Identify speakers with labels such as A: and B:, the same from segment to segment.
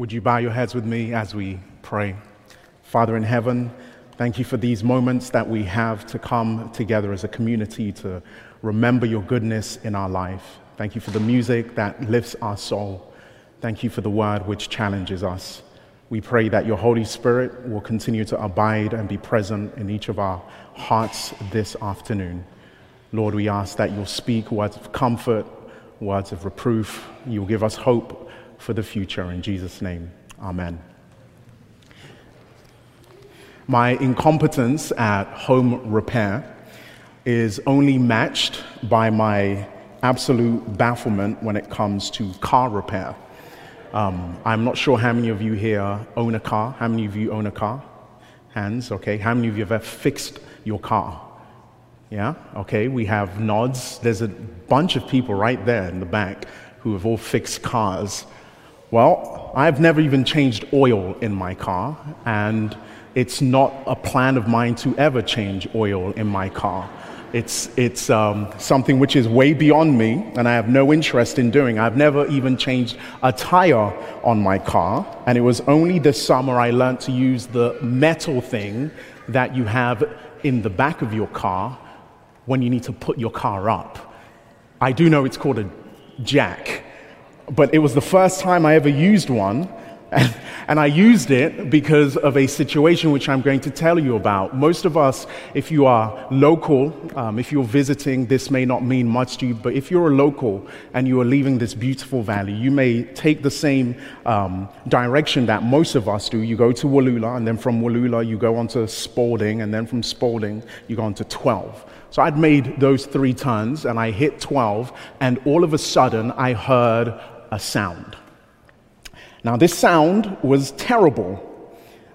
A: Would you bow your heads with me as we pray? Father in heaven, thank you for these moments that we have to come together as a community to remember your goodness in our life. Thank you for the music that lifts our soul. Thank you for the word which challenges us. We pray that your Holy Spirit will continue to abide and be present in each of our hearts this afternoon. Lord, we ask that you'll speak words of comfort, words of reproof. You'll give us hope for the future. In Jesus' name, amen. My incompetence at home repair is only matched by my absolute bafflement when it comes to car repair. Um, I'm not sure how many of you here own a car. How many of you own a car? Hands, okay. How many of you have ever fixed your car? Yeah, okay. We have nods. There's a bunch of people right there in the back who have all fixed cars. Well, I've never even changed oil in my car, and it's not a plan of mine to ever change oil in my car. It's, it's um, something which is way beyond me, and I have no interest in doing. I've never even changed a tire on my car, and it was only this summer I learned to use the metal thing that you have in the back of your car when you need to put your car up. I do know it's called a jack, but it was the first time I ever used one, and, and, I used it because of a situation which I'm going to tell you about. Most of us, if you are local, um, if you're visiting, this may not mean much to you, but if you're a local and you are leaving this beautiful valley, you may take the same um, direction that most of us do. You go to Wallula, and then from Wallula, you go on to Spalding, and then from Spalding, you go on to 12. So I'd made those three turns, and I hit 12, and all of a sudden, I heard a sound. Now, this sound was terrible,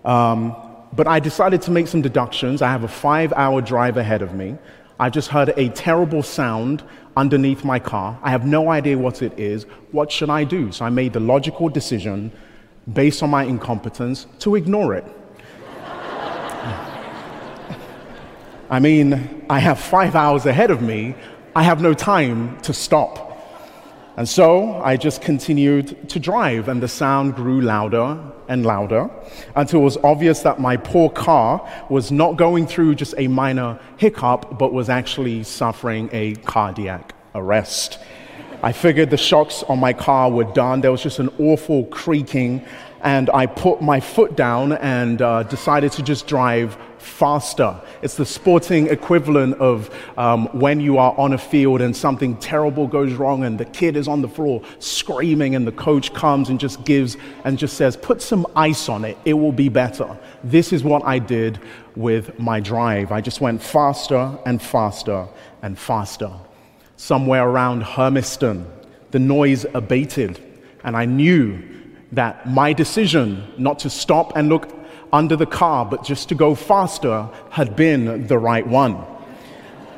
A: um, but I decided to make some deductions. I have a five hour drive ahead of me. I just heard a terrible sound underneath my car. I have no idea what it is. What should I do? So I made the logical decision, based on my incompetence, to ignore it. I mean, I have five hours ahead of me. I have no time to stop. And so I just continued to drive, and the sound grew louder and louder until it was obvious that my poor car was not going through just a minor hiccup, but was actually suffering a cardiac arrest. I figured the shocks on my car were done. There was just an awful creaking, and I put my foot down and uh, decided to just drive faster. It's the sporting equivalent of um, when you are on a field and something terrible goes wrong and the kid is on the floor screaming and the coach comes and just gives and just says, Put some ice on it, it will be better. This is what I did with my drive. I just went faster and faster and faster. Somewhere around Hermiston, the noise abated, and I knew that my decision not to stop and look under the car, but just to go faster had been the right one.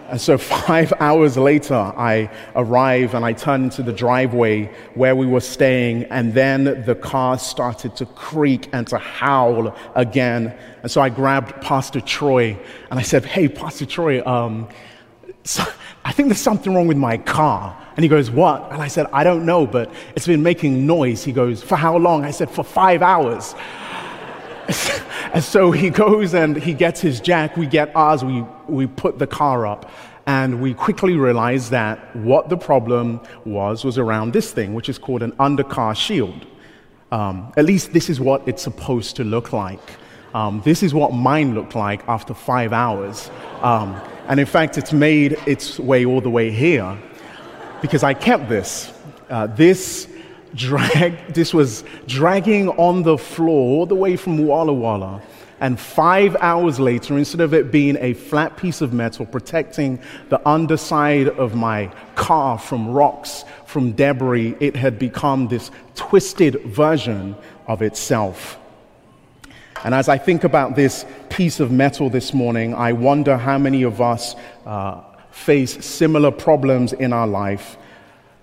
A: And so, five hours later, I arrive and I turn into the driveway where we were staying, and then the car started to creak and to howl again. And so, I grabbed Pastor Troy and I said, Hey, Pastor Troy, um, so I think there's something wrong with my car. And he goes, What? And I said, I don't know, but it's been making noise. He goes, For how long? I said, For five hours. and so he goes and he gets his jack, we get ours, we, we put the car up. And we quickly realize that what the problem was was around this thing, which is called an undercar shield. Um, at least this is what it's supposed to look like. Um, this is what mine looked like after five hours. Um, and in fact, it's made its way all the way here because I kept this. Uh, this drag, this was dragging on the floor all the way from Walla Walla. And five hours later, instead of it being a flat piece of metal protecting the underside of my car from rocks, from debris, it had become this twisted version of itself. And as I think about this piece of metal this morning, I wonder how many of us uh, face similar problems in our life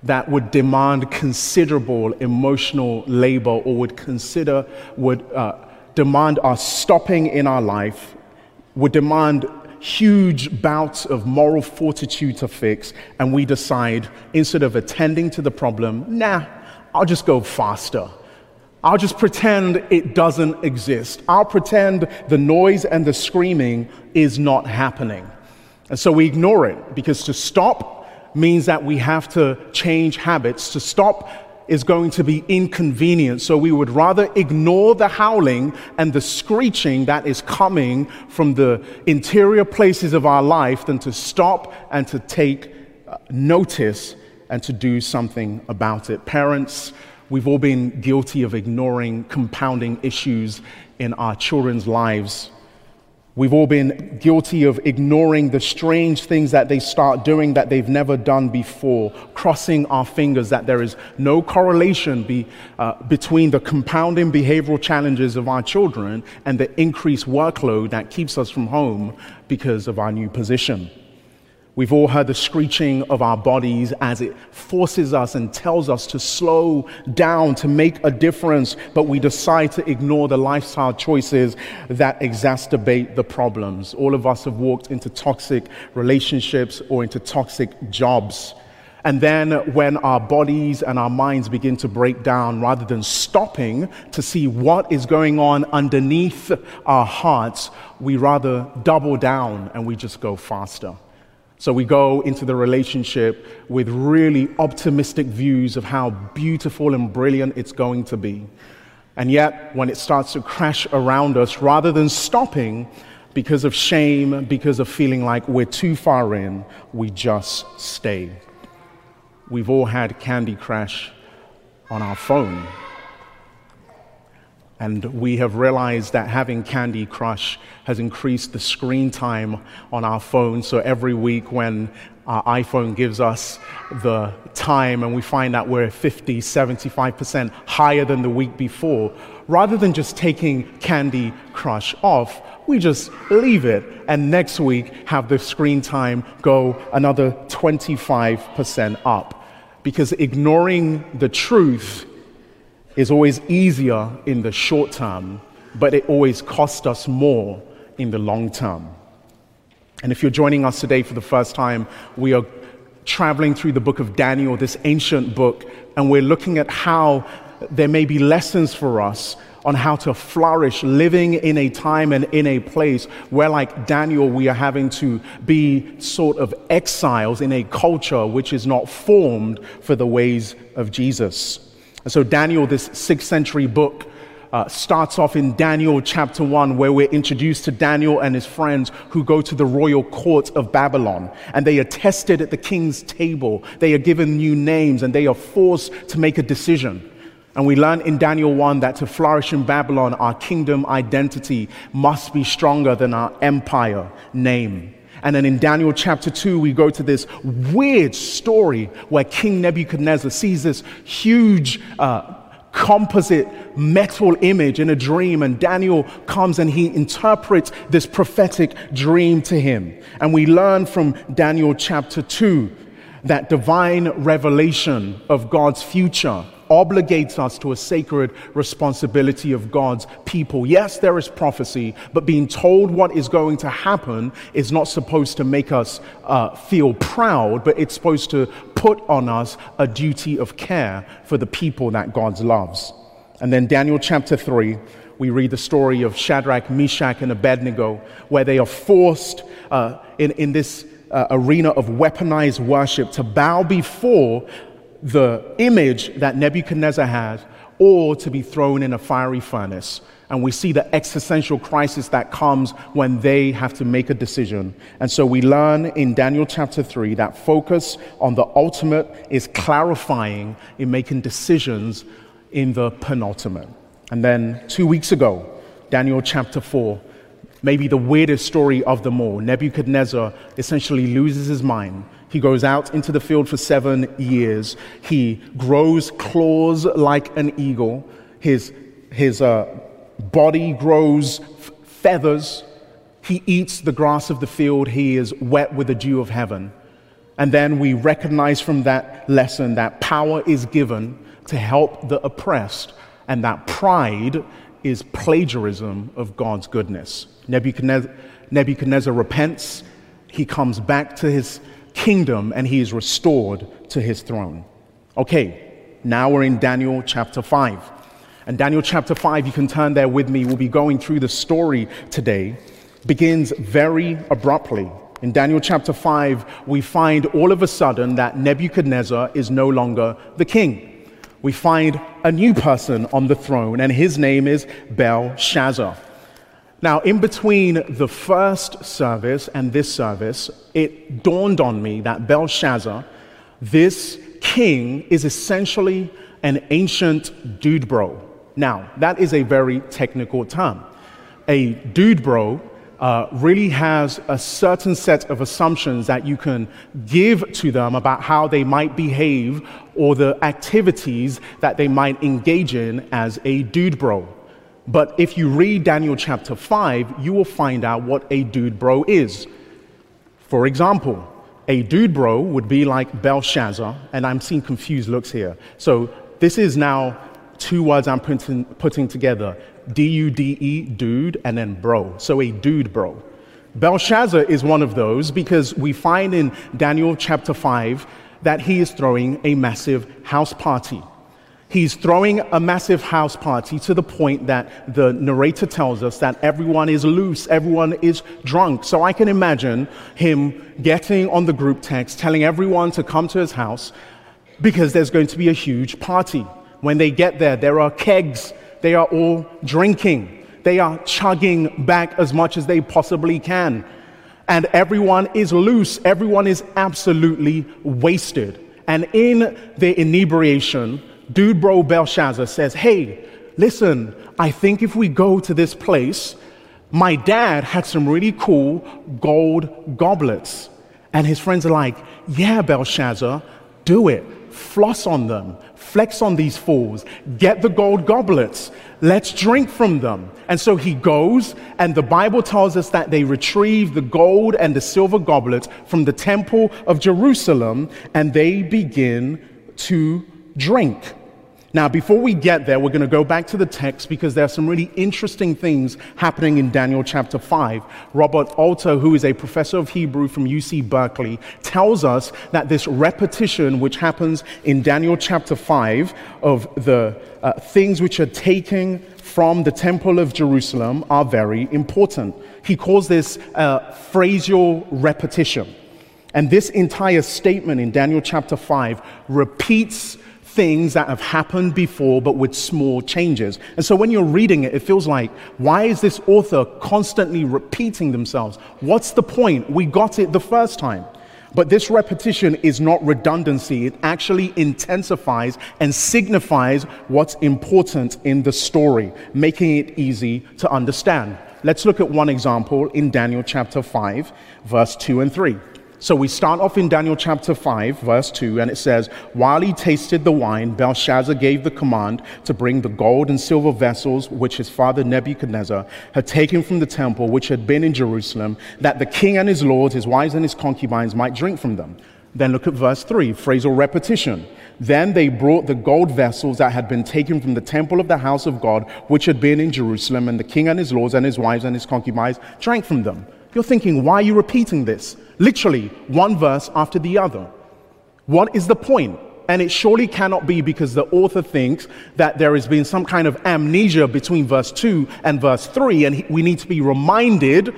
A: that would demand considerable emotional labor or would consider, would uh, demand our stopping in our life, would demand huge bouts of moral fortitude to fix, and we decide, instead of attending to the problem, nah, I'll just go faster. I'll just pretend it doesn't exist. I'll pretend the noise and the screaming is not happening. And so we ignore it because to stop means that we have to change habits. To stop is going to be inconvenient. So we would rather ignore the howling and the screeching that is coming from the interior places of our life than to stop and to take uh, notice and to do something about it. Parents, We've all been guilty of ignoring compounding issues in our children's lives. We've all been guilty of ignoring the strange things that they start doing that they've never done before, crossing our fingers that there is no correlation be, uh, between the compounding behavioral challenges of our children and the increased workload that keeps us from home because of our new position. We've all heard the screeching of our bodies as it forces us and tells us to slow down, to make a difference, but we decide to ignore the lifestyle choices that exacerbate the problems. All of us have walked into toxic relationships or into toxic jobs. And then when our bodies and our minds begin to break down, rather than stopping to see what is going on underneath our hearts, we rather double down and we just go faster. So we go into the relationship with really optimistic views of how beautiful and brilliant it's going to be. And yet, when it starts to crash around us, rather than stopping because of shame, because of feeling like we're too far in, we just stay. We've all had Candy Crush on our phone. And we have realized that having Candy Crush has increased the screen time on our phone. So every week, when our iPhone gives us the time and we find that we're 50, 75% higher than the week before, rather than just taking Candy Crush off, we just leave it and next week have the screen time go another 25% up. Because ignoring the truth is always easier in the short term, but it always costs us more in the long term. And if you're joining us today for the first time, we are traveling through the book of Daniel, this ancient book, and we're looking at how there may be lessons for us on how to flourish living in a time and in a place where, like Daniel, we are having to be sort of exiles in a culture which is not formed for the ways of Jesus. And so, Daniel, this sixth century book, uh, starts off in Daniel chapter 1, where we're introduced to Daniel and his friends who go to the royal court of Babylon. And they are tested at the king's table. They are given new names and they are forced to make a decision. And we learn in Daniel 1 that to flourish in Babylon, our kingdom identity must be stronger than our empire name. And then in Daniel chapter 2, we go to this weird story where King Nebuchadnezzar sees this huge uh, composite metal image in a dream, and Daniel comes and he interprets this prophetic dream to him. And we learn from Daniel chapter 2 that divine revelation of God's future obligates us to a sacred responsibility of God's people. Yes, there is prophecy, but being told what is going to happen is not supposed to make us uh, feel proud, but it's supposed to put on us a duty of care for the people that God loves. And then Daniel chapter 3, we read the story of Shadrach, Meshach, and Abednego, where they are forced uh, in, in this uh, arena of weaponized worship to bow before the image that Nebuchadnezzar has or to be thrown in a fiery furnace. And we see the existential crisis that comes when they have to make a decision. And so we learn in Daniel chapter 3 that focus on the ultimate is clarifying in making decisions in the penultimate. And then two weeks ago, Daniel chapter 4, maybe the weirdest story of them all. Nebuchadnezzar essentially loses his mind he goes out into the field for seven years. He grows claws like an eagle. His, his uh, body grows f- feathers. He eats the grass of the field. He is wet with the dew of heaven. And then we recognize from that lesson that power is given to help the oppressed, and that pride is plagiarism of God's goodness. Nebuchadnezzar, Nebuchadnezzar repents. He comes back to his kingdom and he is restored to his throne. Okay, now we're in Daniel chapter 5. And Daniel chapter 5, you can turn there with me. We'll be going through the story today, begins very abruptly. In Daniel chapter 5, we find all of a sudden that Nebuchadnezzar is no longer the king. We find a new person on the throne, and his name is Belshazzar. Now, in between the first service and this service, it dawned on me that Belshazzar, this king, is essentially an ancient dude bro. Now, that is a very technical term. A dude bro uh, really has a certain set of assumptions that you can give to them about how they might behave or the activities that they might engage in as a dude bro. But if you read Daniel chapter 5, you will find out what a dude bro is. For example, a dude bro would be like Belshazzar, and I'm seeing confused looks here. So this is now two words I'm putting, putting together D U D E, dude, and then bro. So a dude bro. Belshazzar is one of those because we find in Daniel chapter 5 that he is throwing a massive house party. He's throwing a massive house party to the point that the narrator tells us that everyone is loose, everyone is drunk. So I can imagine him getting on the group text, telling everyone to come to his house because there's going to be a huge party. When they get there, there are kegs, they are all drinking, they are chugging back as much as they possibly can. And everyone is loose, everyone is absolutely wasted. And in their inebriation, dude bro Belshazzar says, Hey, listen, I think if we go to this place, my dad had some really cool gold goblets. And his friends are like, Yeah, Belshazzar, do it. Floss on them, flex on these fools, get the gold goblets, let's drink from them. And so he goes, and the Bible tells us that they retrieve the gold and the silver goblets from the temple of Jerusalem, and they begin to drink. Now, before we get there, we're going to go back to the text because there are some really interesting things happening in Daniel chapter 5. Robert Alter, who is a professor of Hebrew from UC Berkeley, tells us that this repetition, which happens in Daniel chapter 5, of the uh, things which are taken from the temple of Jerusalem, are very important. He calls this uh, phrasal repetition. And this entire statement in Daniel chapter 5 repeats things that have happened before, but with small changes. And so when you're reading it, it feels like, why is this author constantly repeating themselves? What's the point? We got it the first time. But this repetition is not redundancy. It actually intensifies and signifies what's important in the story, making it easy to understand. Let's look at one example in Daniel chapter 5, verse 2 and 3. So we start off in Daniel chapter 5, verse 2, and it says, While he tasted the wine, Belshazzar gave the command to bring the gold and silver vessels which his father Nebuchadnezzar had taken from the temple which had been in Jerusalem, that the king and his lords, his wives and his concubines might drink from them. Then look at verse 3, phrasal repetition. Then they brought the gold vessels that had been taken from the temple of the house of God, which had been in Jerusalem, and the king and his lords and his wives and his concubines drank from them. You're thinking, why are you repeating this? Literally, one verse after the other. What is the point? And it surely cannot be because the author thinks that there has been some kind of amnesia between verse 2 and verse 3, and we need to be reminded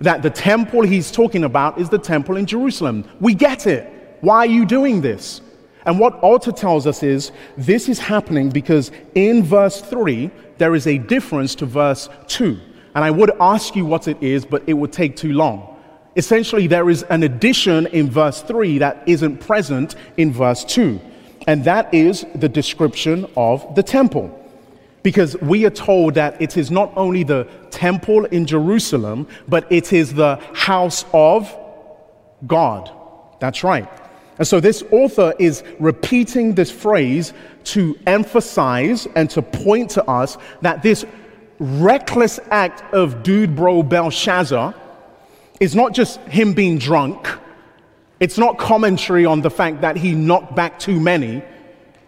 A: that the temple he's talking about is the temple in Jerusalem. We get it. Why are you doing this? And what Alter tells us is this is happening because in verse 3, there is a difference to verse 2. And I would ask you what it is, but it would take too long. Essentially, there is an addition in verse 3 that isn't present in verse 2, and that is the description of the temple. Because we are told that it is not only the temple in Jerusalem, but it is the house of God. That's right. And so this author is repeating this phrase to emphasize and to point to us that this reckless act of dude bro Belshazzar is not just him being drunk, it's not commentary on the fact that he knocked back too many.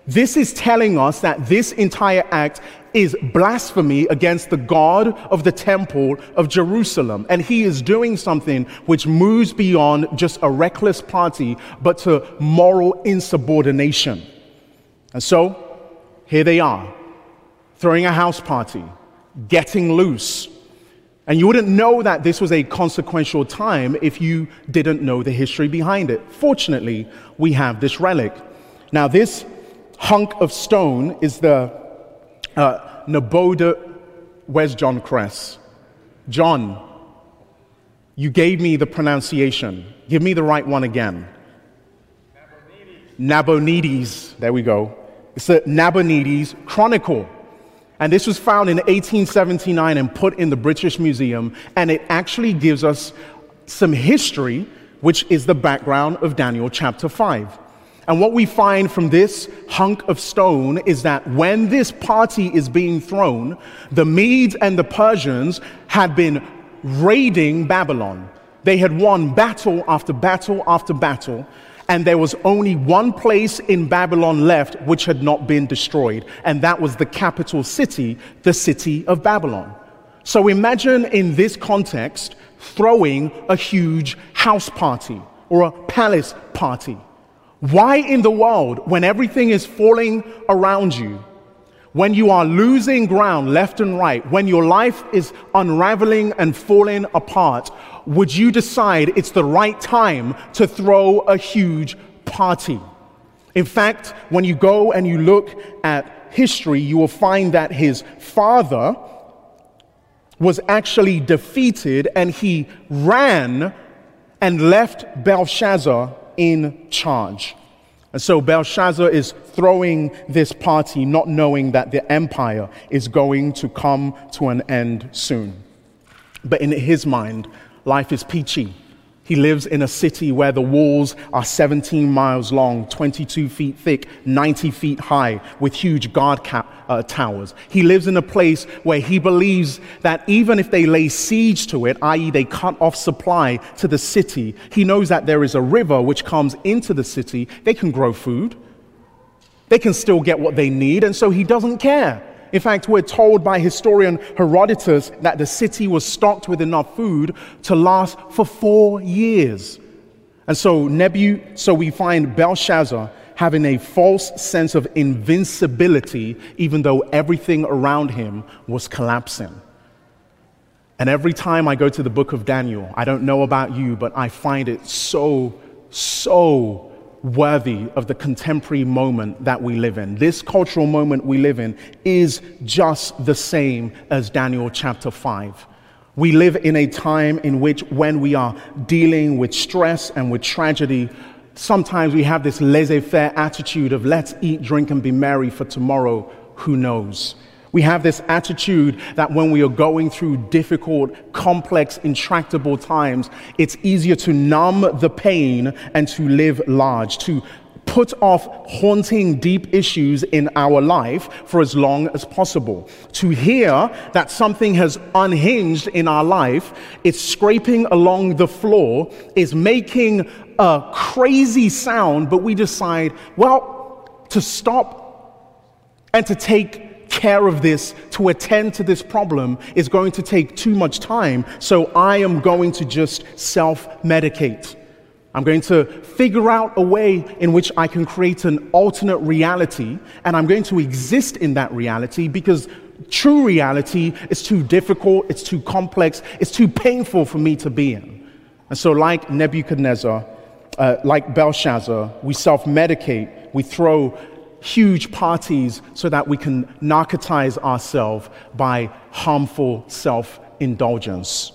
A: This is telling us that this entire act is blasphemy against the God of the temple of Jerusalem. And he is doing something which moves beyond just a reckless party, but to moral insubordination. And so, here they are throwing a house party, getting loose. And you wouldn't know that this was a consequential time if you didn't know the history behind it. Fortunately, we have this relic. Now, this hunk of stone is the uh, Naboda. Where's John Cress? John, you gave me the pronunciation. Give me the right one again. Nabonidus. There we go. It's the Nabonidus Chronicle. And this was found in 1879 and put in the British Museum. And it actually gives us some history, which is the background of Daniel chapter 5. And what we find from this hunk of stone is that when this party is being thrown, the Medes and the Persians had been raiding Babylon. They had won battle after battle after battle, and there was only one place in Babylon left which had not been destroyed, and that was the capital city, the city of Babylon. So imagine in this context throwing a huge house party or a palace party. Why in the world, when everything is falling around you, when you are losing ground left and right, when your life is unraveling and falling apart, would you decide it's the right time to throw a huge party? In fact, when you go and you look at history, you will find that his father was actually defeated and he ran and left Belshazzar in charge. And so Belshazzar is throwing this party, not knowing that the empire is going to come to an end soon. But in his mind, life is peachy. He lives in a city where the walls are 17 miles long, 22 feet thick, 90 feet high, with huge guard cap, uh, towers. He lives in a place where he believes that even if they lay siege to it, i.e., they cut off supply to the city, he knows that there is a river which comes into the city. They can grow food, they can still get what they need, and so he doesn't care. In fact, we're told by historian Herodotus that the city was stocked with enough food to last for four years. And so, Nebu, so we find Belshazzar having a false sense of invincibility, even though everything around him was collapsing. And every time I go to the book of Daniel, I don't know about you, but I find it so, so worthy of the contemporary moment that we live in. This cultural moment we live in is just the same as Daniel chapter 5. We live in a time in which, when we are dealing with stress and with tragedy, sometimes we have this laissez faire attitude of let's eat, drink, and be merry for tomorrow, who knows? We have this attitude that when we are going through difficult, complex, intractable times, it's easier to numb the pain and to live large, to put off haunting deep issues in our life for as long as possible. To hear that something has unhinged in our life, it's scraping along the floor, is making a crazy sound, but we decide, well, to stop and to take care of this, to attend to this problem, is going to take too much time. So I am going to just self medicate. I'm going to figure out a way in which I can create an alternate reality, and I'm going to exist in that reality because true reality is too difficult, it's too complex, it's too painful for me to be in. And so, like Nebuchadnezzar, uh, like Belshazzar, we self medicate, we throw huge parties so that we can narcotize ourselves by harmful self indulgence.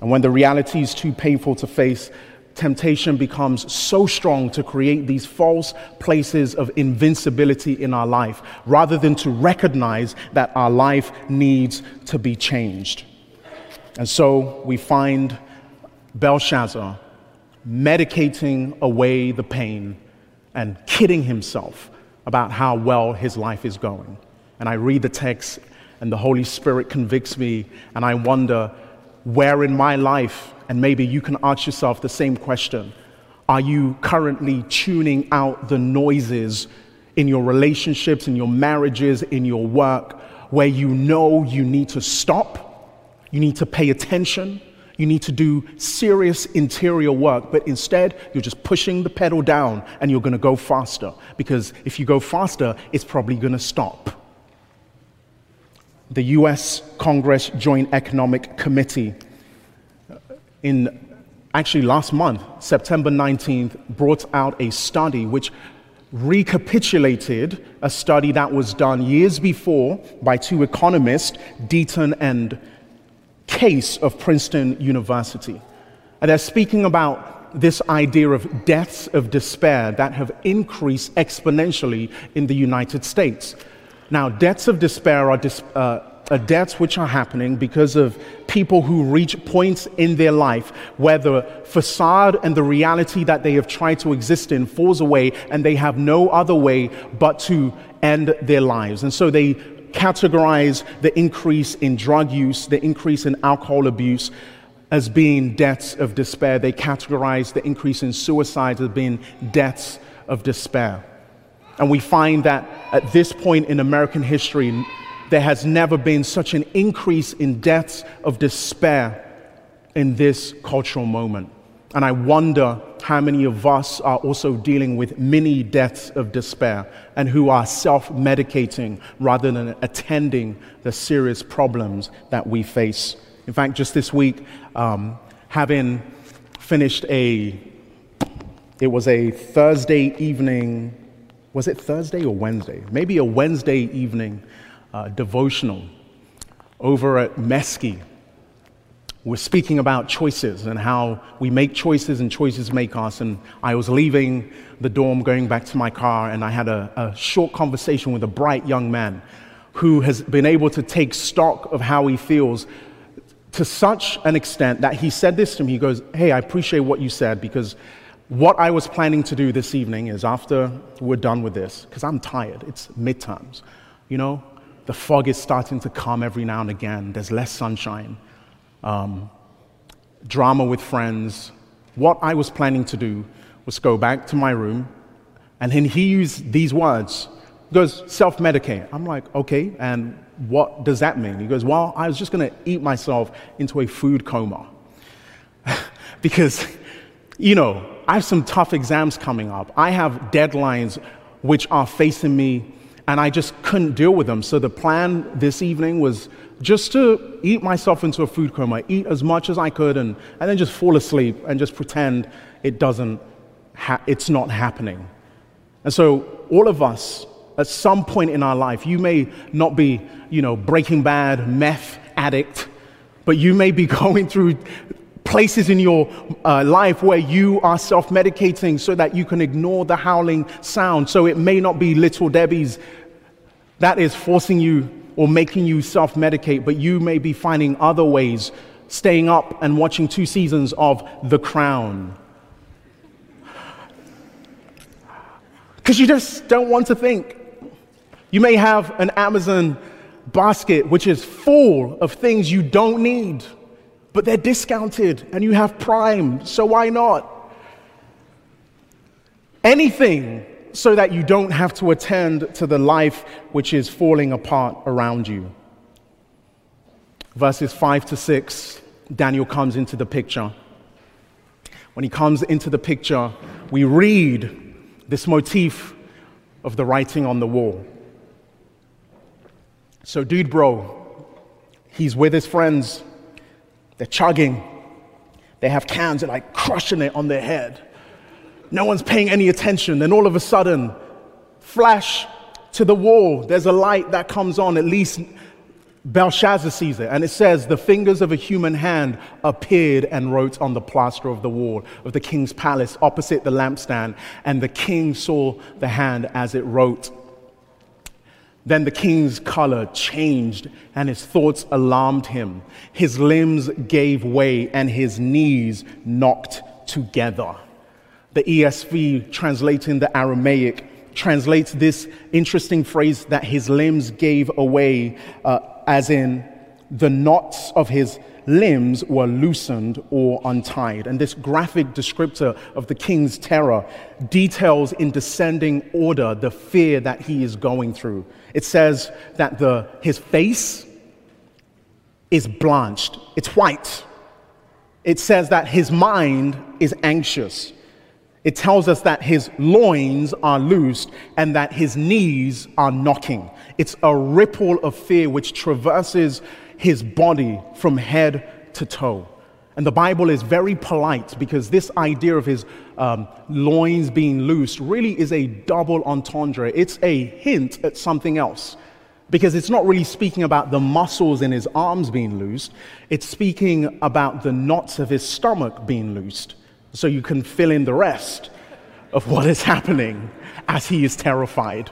A: And when the reality is too painful to face, temptation becomes so strong to create these false places of invincibility in our life rather than to recognize that our life needs to be changed. And so we find Belshazzar medicating away the pain and kidding himself about how well his life is going. And I read the text, and the Holy Spirit convicts me, and I wonder where in my life, and maybe you can ask yourself the same question. Are you currently tuning out the noises in your relationships, in your marriages, in your work, where you know you need to stop, you need to pay attention, you need to do serious interior work, but instead, you're just pushing the pedal down and you're going to go faster. Because if you go faster, it's probably going to stop. the US Congress Joint Economic Committee, uh, in actually last month, September 19th, brought out a study which recapitulated a study that was done years before by two economists, Deaton and Case of Princeton University. And they're speaking about this idea of deaths of despair that have increased exponentially in the United States. Now, deaths of despair are, dis- uh, are deaths which are happening because of people who reach points in their life where the facade and the reality that they have tried to exist in falls away and they have no other way but to end their lives. And so they categorize the increase in drug use, the increase in alcohol abuse, as being deaths of despair. They categorize the increase in suicide as being deaths of despair. And we find that at this point in American history, there has never been such an increase in deaths of despair in this cultural moment. And I wonder how many of us are also dealing with many deaths of despair and who are self medicating rather than attending the serious problems that we face. In fact, just this week, um, having finished a, it was a Thursday evening, was it Thursday or Wednesday? Maybe a Wednesday evening uh, devotional over at Meske. We're speaking about choices and how we make choices and choices make us. And I was leaving the dorm, going back to my car, and I had a, a short conversation with a bright young man who has been able to take stock of how he feels to such an extent that he said this to me. He goes, Hey, I appreciate what you said because what I was planning to do this evening is after we're done with this, because I'm tired, it's midterms, you know, the fog is starting to come every now and again, there's less sunshine, um, drama with friends. What I was planning to do was go back to my room, and then he used these words. He goes, self medicate. I'm like, okay, and what does that mean? He goes, Well, I was just going to eat myself into a food coma. because, you know, I have some tough exams coming up. I have deadlines which are facing me, and I just couldn't deal with them. So the plan this evening was just to eat myself into a food coma, eat as much as I could, and, and then just fall asleep and just pretend it doesn't ha- it's not happening. And so all of us at some point in our life. You may not be, you know, breaking bad, meth addict, but you may be going through places in your uh, life where you are self medicating so that you can ignore the howling sound. So it may not be little Debbie's that is forcing you or making you self medicate, but you may be finding other ways, staying up and watching two seasons of The Crown. Because you just don't want to think. You may have an Amazon basket which is full of things you don't need, but they're discounted and you have Prime, so why not? Anything so that you don't have to attend to the life which is falling apart around you. Verses 5 to 6, Daniel comes into the picture. When he comes into the picture, we read this motif of the writing on the wall. So, dude, bro, he's with his friends. They're chugging. They have cans, they're like crushing it on their head. No one's paying any attention. Then all of a sudden, flash to the wall. There's a light that comes on. At least Belshazzar sees it. And it says, The fingers of a human hand appeared and wrote on the plaster of the wall of the king's palace opposite the lampstand. And the king saw the hand as it wrote. Then the king's color changed and his thoughts alarmed him. His limbs gave way and his knees knocked together. The ESV, translating the Aramaic, translates this interesting phrase that his limbs gave away, uh, as in the knots of his limbs were loosened or untied. And this graphic descriptor of the king's terror details in descending order the fear that he is going through. It says that the, his face is blanched, it's white. It says that his mind is anxious. It tells us that his loins are loosed and that his knees are knocking. It's a ripple of fear which traverses his body from head to toe. And the Bible is very polite because this idea of his um, loins being loosed really is a double entendre. It's a hint at something else because it's not really speaking about the muscles in his arms being loosed, it's speaking about the knots of his stomach being loosed. So you can fill in the rest of what is happening as he is terrified.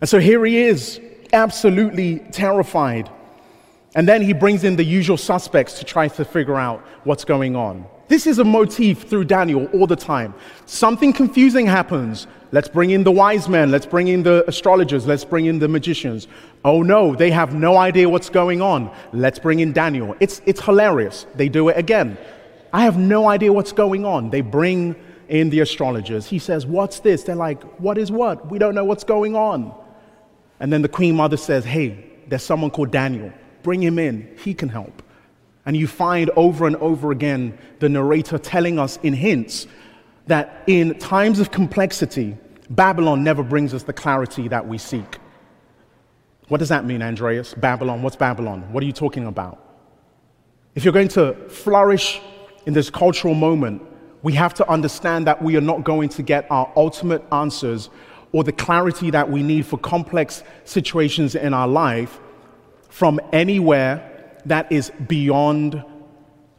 A: And so here he is, absolutely terrified. And then he brings in the usual suspects to try to figure out what's going on. This is a motif through Daniel all the time. Something confusing happens. Let's bring in the wise men. Let's bring in the astrologers. Let's bring in the magicians. Oh no, they have no idea what's going on. Let's bring in Daniel. It's, it's hilarious. They do it again. I have no idea what's going on. They bring in the astrologers. He says, What's this? They're like, What is what? We don't know what's going on. And then the queen mother says, Hey, there's someone called Daniel. Bring him in. He can help. And you find over and over again the narrator telling us in hints that in times of complexity, Babylon never brings us the clarity that we seek. What does that mean, Andreas? Babylon, what's Babylon? What are you talking about? If you're going to flourish in this cultural moment, we have to understand that we are not going to get our ultimate answers or the clarity that we need for complex situations in our life from anywhere that is beyond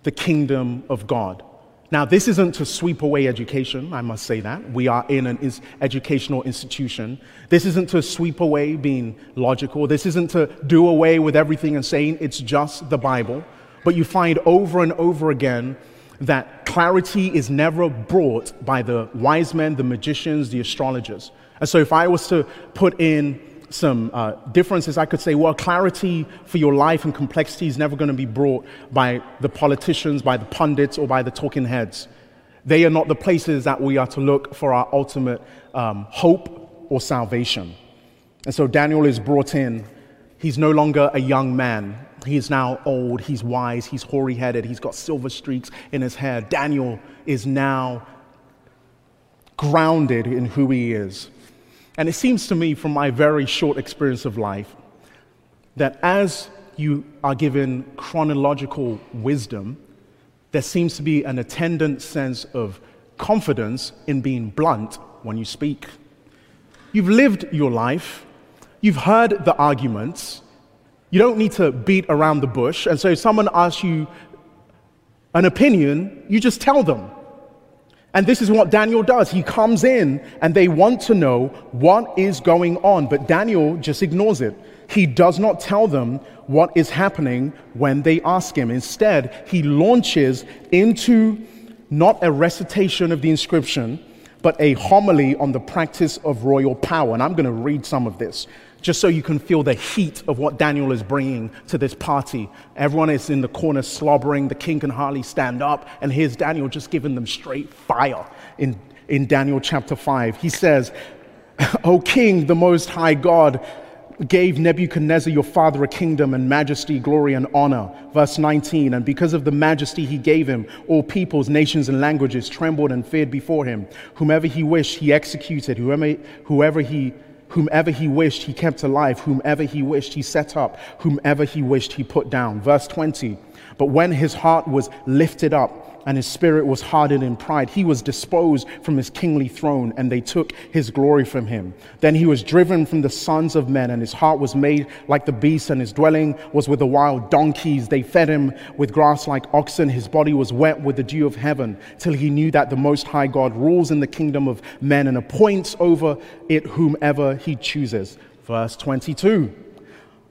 A: the kingdom of God. Now, this isn't to sweep away education, I must say that. We are in an educational institution. This isn't to sweep away being logical. This isn't to do away with everything and saying it's just the Bible. But you find over and over again that clarity is never brought by the wise men, the magicians, the astrologers. And so, if I was to put in some uh, differences, I could say, well, clarity for your life and complexity is never going to be brought by the politicians, by the pundits, or by the talking heads. They are not the places that we are to look for our ultimate um, hope or salvation. And so Daniel is brought in. He's no longer a young man. He is now old, he's wise, he's hoary headed, he's got silver streaks in his hair. Daniel is now grounded in who he is. And it seems to me, from my very short experience of life, that as you are given chronological wisdom, there seems to be an attendant sense of confidence in being blunt when you speak. You've lived your life, you've heard the arguments, you don't need to beat around the bush. And so, if someone asks you an opinion, you just tell them. And this is what Daniel does. He comes in and they want to know what is going on, but Daniel just ignores it. He does not tell them what is happening when they ask him. Instead, he launches into not a recitation of the inscription, but a homily on the practice of royal power. And I'm going to read some of this just so you can feel the heat of what Daniel is bringing to this party. Everyone is in the corner slobbering. The king can hardly stand up. And here's Daniel just giving them straight fire in, in Daniel chapter 5. He says, O king, the most high God, gave Nebuchadnezzar your father a kingdom and majesty, glory, and honor. Verse 19, and because of the majesty he gave him, all peoples, nations, and languages trembled and feared before him. Whomever he wished, he executed. Whoever, whoever he Whomever he wished, he kept alive. Whomever he wished, he set up. Whomever he wished, he put down. Verse 20. But when his heart was lifted up, and his spirit was hardened in pride. He was disposed from his kingly throne, and they took his glory from him. Then he was driven from the sons of men, and his heart was made like the beasts, and his dwelling was with the wild donkeys. They fed him with grass like oxen. His body was wet with the dew of heaven, till he knew that the Most High God rules in the kingdom of men and appoints over it whomever he chooses. Verse 22.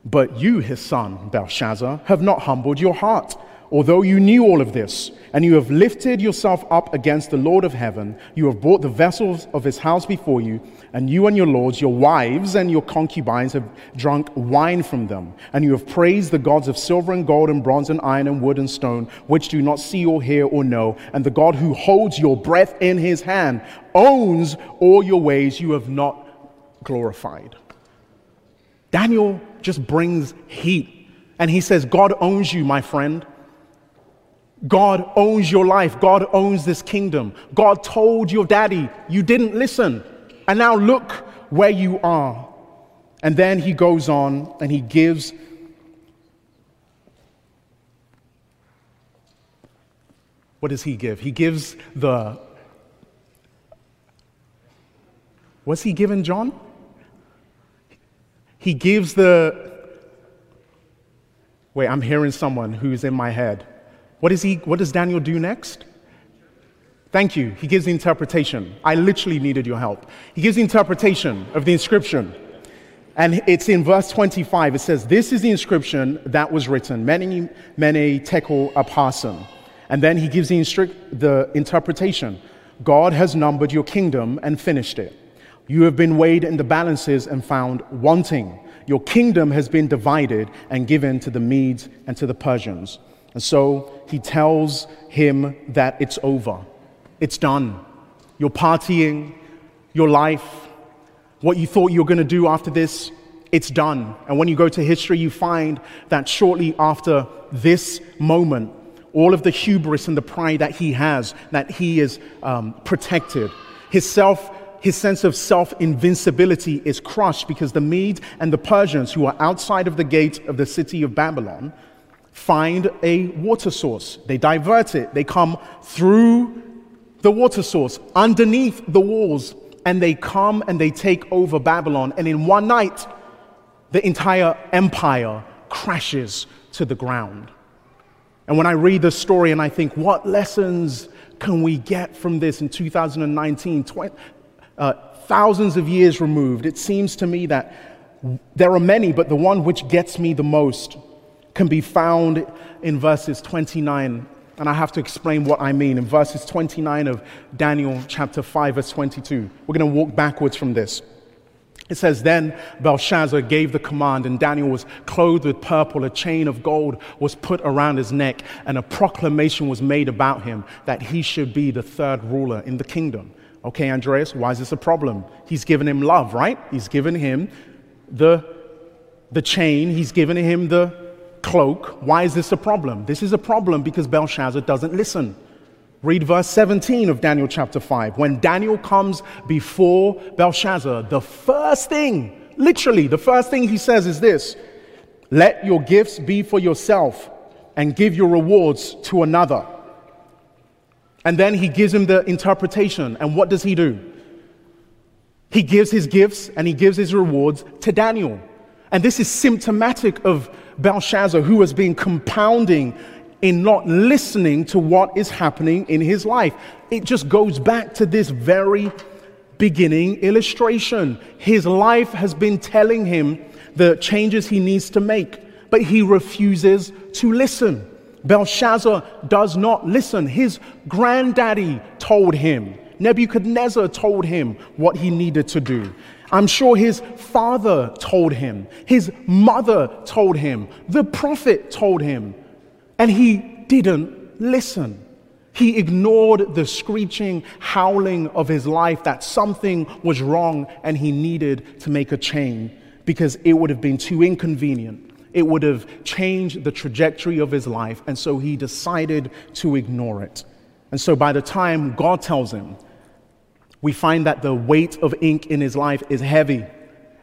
A: But you, his son, Belshazzar, have not humbled your heart Although you knew all of this, and you have lifted yourself up against the Lord of heaven, you have brought the vessels of his house before you, and you and your lords, your wives and your concubines have drunk wine from them, and you have praised the gods of silver and gold and bronze and iron and wood and stone, which do not see or hear or know, and the God who holds your breath in his hand owns all your ways you have not glorified. Daniel just brings heat, and he says, God owns you, my friend. God owns your life. God owns this kingdom. God told your daddy, you didn't listen. And now look where you are. And then he goes on and he gives what does he give? He gives the What's he given John? He gives the Wait, I'm hearing someone who's in my head. What, is he, what does Daniel do next? Thank you. He gives the interpretation. I literally needed your help. He gives the interpretation of the inscription. And it's in verse 25. It says, This is the inscription that was written, Mene, Mene, Tekel, Upharsin. And then he gives the, the interpretation God has numbered your kingdom and finished it. You have been weighed in the balances and found wanting. Your kingdom has been divided and given to the Medes and to the Persians. And so he tells him that it's over. It's done. You're partying, your life, what you thought you were going to do after this, it's done. And when you go to history, you find that shortly after this moment, all of the hubris and the pride that he has, that he is um, protected, his self his sense of self invincibility is crushed because the Medes and the Persians, who are outside of the gate of the city of Babylon, find a water source. They divert it. They come through the water source, underneath the walls, and they come and they take over Babylon. And in one night, the entire empire crashes to the ground. And when I read this story and I think, what lessons can we get from this in 2019, 20, uh, thousands of years removed, it seems to me that there are many, but the one which gets me the most can be found in verses 29. And I have to explain what I mean. In verses 29 of Daniel chapter 5, verse 22. We're going to walk backwards from this. It says, Then Belshazzar gave the command, and Daniel was clothed with purple. A chain of gold was put around his neck, and a proclamation was made about him that he should be the third ruler in the kingdom. Okay, Andreas, why is this a problem? He's given him love, right? He's given him the, the chain, he's given him the cloak. Why is this a problem? This is a problem because Belshazzar doesn't listen. Read verse 17 of Daniel chapter 5. When Daniel comes before Belshazzar, the first thing, literally, the first thing he says is this Let your gifts be for yourself and give your rewards to another. And then he gives him the interpretation. And what does he do? He gives his gifts and he gives his rewards to Daniel. And this is symptomatic of Belshazzar, who has been compounding in not listening to what is happening in his life. It just goes back to this very beginning illustration. His life has been telling him the changes he needs to make, but he refuses to listen. Belshazzar does not listen. His granddaddy told him, Nebuchadnezzar told him what he needed to do. I'm sure his father told him, his mother told him, the prophet told him, and he didn't listen. He ignored the screeching, howling of his life that something was wrong and he needed to make a change because it would have been too inconvenient it would have changed the trajectory of his life, and so he decided to ignore it. And so by the time God tells him, we find that the weight of ink in his life is heavy,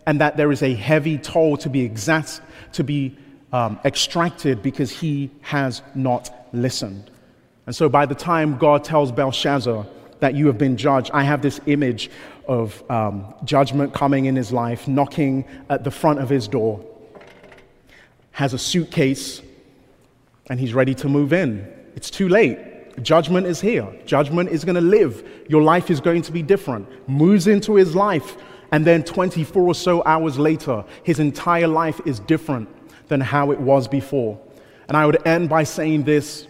A: and that there is a heavy toll to be exact, to be um, extracted because he has not listened. And so by the time God tells Belshazzar that you have been judged, I have this image of um, judgment coming in his life, knocking at the front of his door has a suitcase and he's ready to move in. It's too late. Judgment is here. Judgment is going to live. Your life is going to be different. Moves into his life, and then 24 or so hours later, his entire life is different than how it was before. And I would end by saying this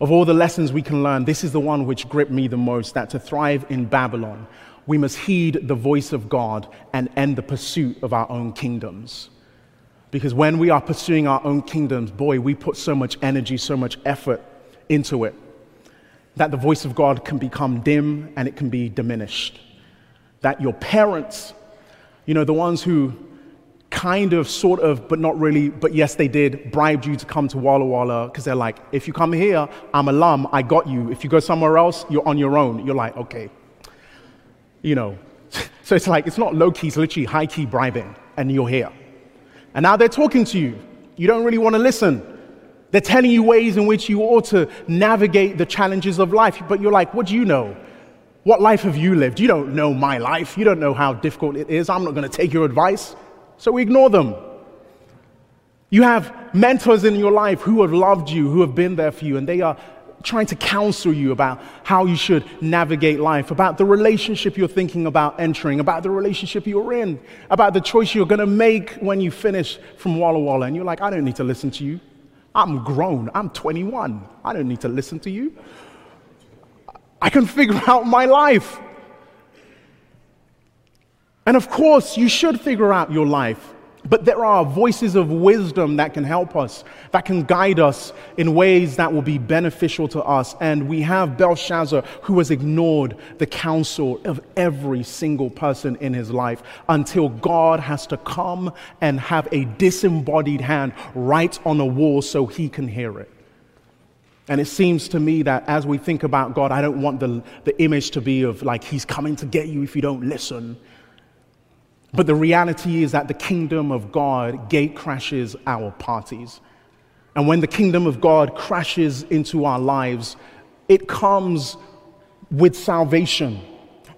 A: of all the lessons we can learn, this is the one which gripped me the most that to thrive in Babylon, we must heed the voice of God and end the pursuit of our own kingdoms. Because when we are pursuing our own kingdoms, boy, we put so much energy, so much effort into it that the voice of God can become dim and it can be diminished. That your parents, you know, the ones who kind of, sort of, but not really, but yes, they did, bribed you to come to Walla Walla because they're like, if you come here, I'm a lum, I got you. If you go somewhere else, you're on your own. You're like, okay. You know. So it's like, it's not low key, it's literally high key bribing, and you're here. And now they're talking to you. You don't really want to listen. They're telling you ways in which you ought to navigate the challenges of life, but you're like, what do you know? What life have you lived? You don't know my life. You don't know how difficult it is. I'm not going to take your advice. So we ignore them. You have mentors in your life who have loved you, who have been there for you, and they are trying to counsel you about how you should navigate life, about the relationship you're thinking about entering, about the relationship you're in, about the choice you're going to make when you finish from Walla Walla. And you're like, I don't need to listen to you. I'm grown. I'm 21. I don't need to listen to you. I can figure out my life. And of course, you should figure out your life. But there are voices of wisdom that can help us, that can guide us in ways that will be beneficial to us. And we have Belshazzar who has ignored the counsel of every single person in his life until God has to come and have a disembodied hand write on a wall so he can hear it. And it seems to me that as we think about God, I don't want the, the image to be of like he's coming to get you if you don't listen. But the reality is that the kingdom of God gate crashes our parties. And when the kingdom of God crashes into our lives, it comes with salvation.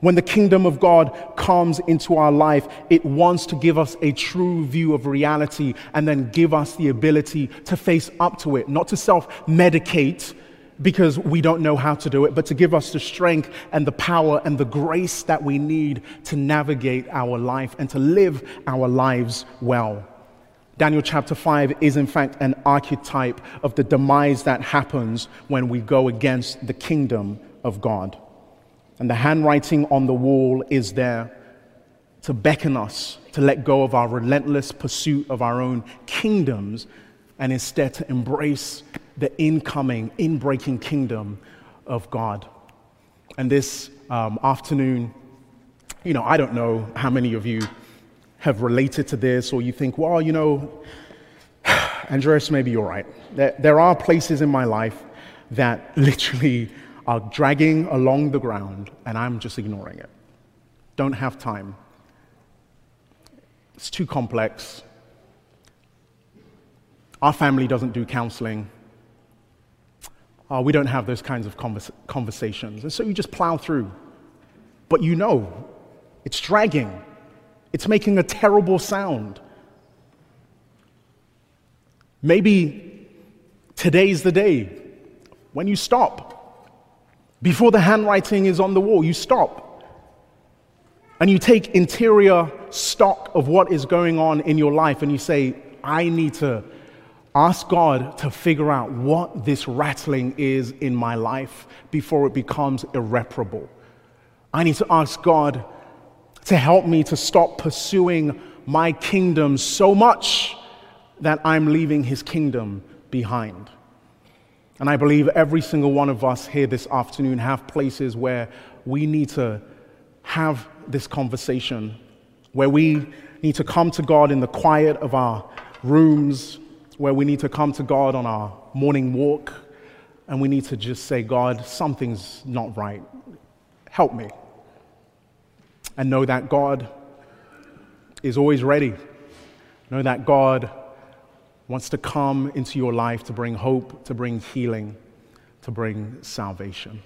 A: When the kingdom of God comes into our life, it wants to give us a true view of reality and then give us the ability to face up to it, not to self medicate, because we don't know how to do it, but to give us the strength and the power and the grace that we need to navigate our life and to live our lives well. Daniel chapter 5 is, in fact, an archetype of the demise that happens when we go against the kingdom of God. And the handwriting on the wall is there to beckon us to let go of our relentless pursuit of our own kingdoms and instead to embrace the incoming, inbreaking kingdom of God. And this um, afternoon, you know, I don't know how many of you have related to this, or you think, well, you know, Andreas, maybe you're right. There, there are places in my life that literally are dragging along the ground, and I'm just ignoring it. Don't have time. It's too complex. Our family doesn't do counseling. Uh, we don't have those kinds of convers- conversations. And so you just plow through. But you know, it's dragging, it's making a terrible sound. Maybe today's the day when you stop. Before the handwriting is on the wall, you stop. And you take interior stock of what is going on in your life and you say, I need to Ask God to figure out what this rattling is in my life before it becomes irreparable. I need to ask God to help me to stop pursuing my kingdom so much that I'm leaving his kingdom behind. And I believe every single one of us here this afternoon have places where we need to have this conversation, where we need to come to God in the quiet of our rooms where we need to come to God on our morning walk and we need to just say, God, something's not right. Help me. And know that God is always ready. Know that God wants to come into your life to bring hope, to bring healing, to bring salvation.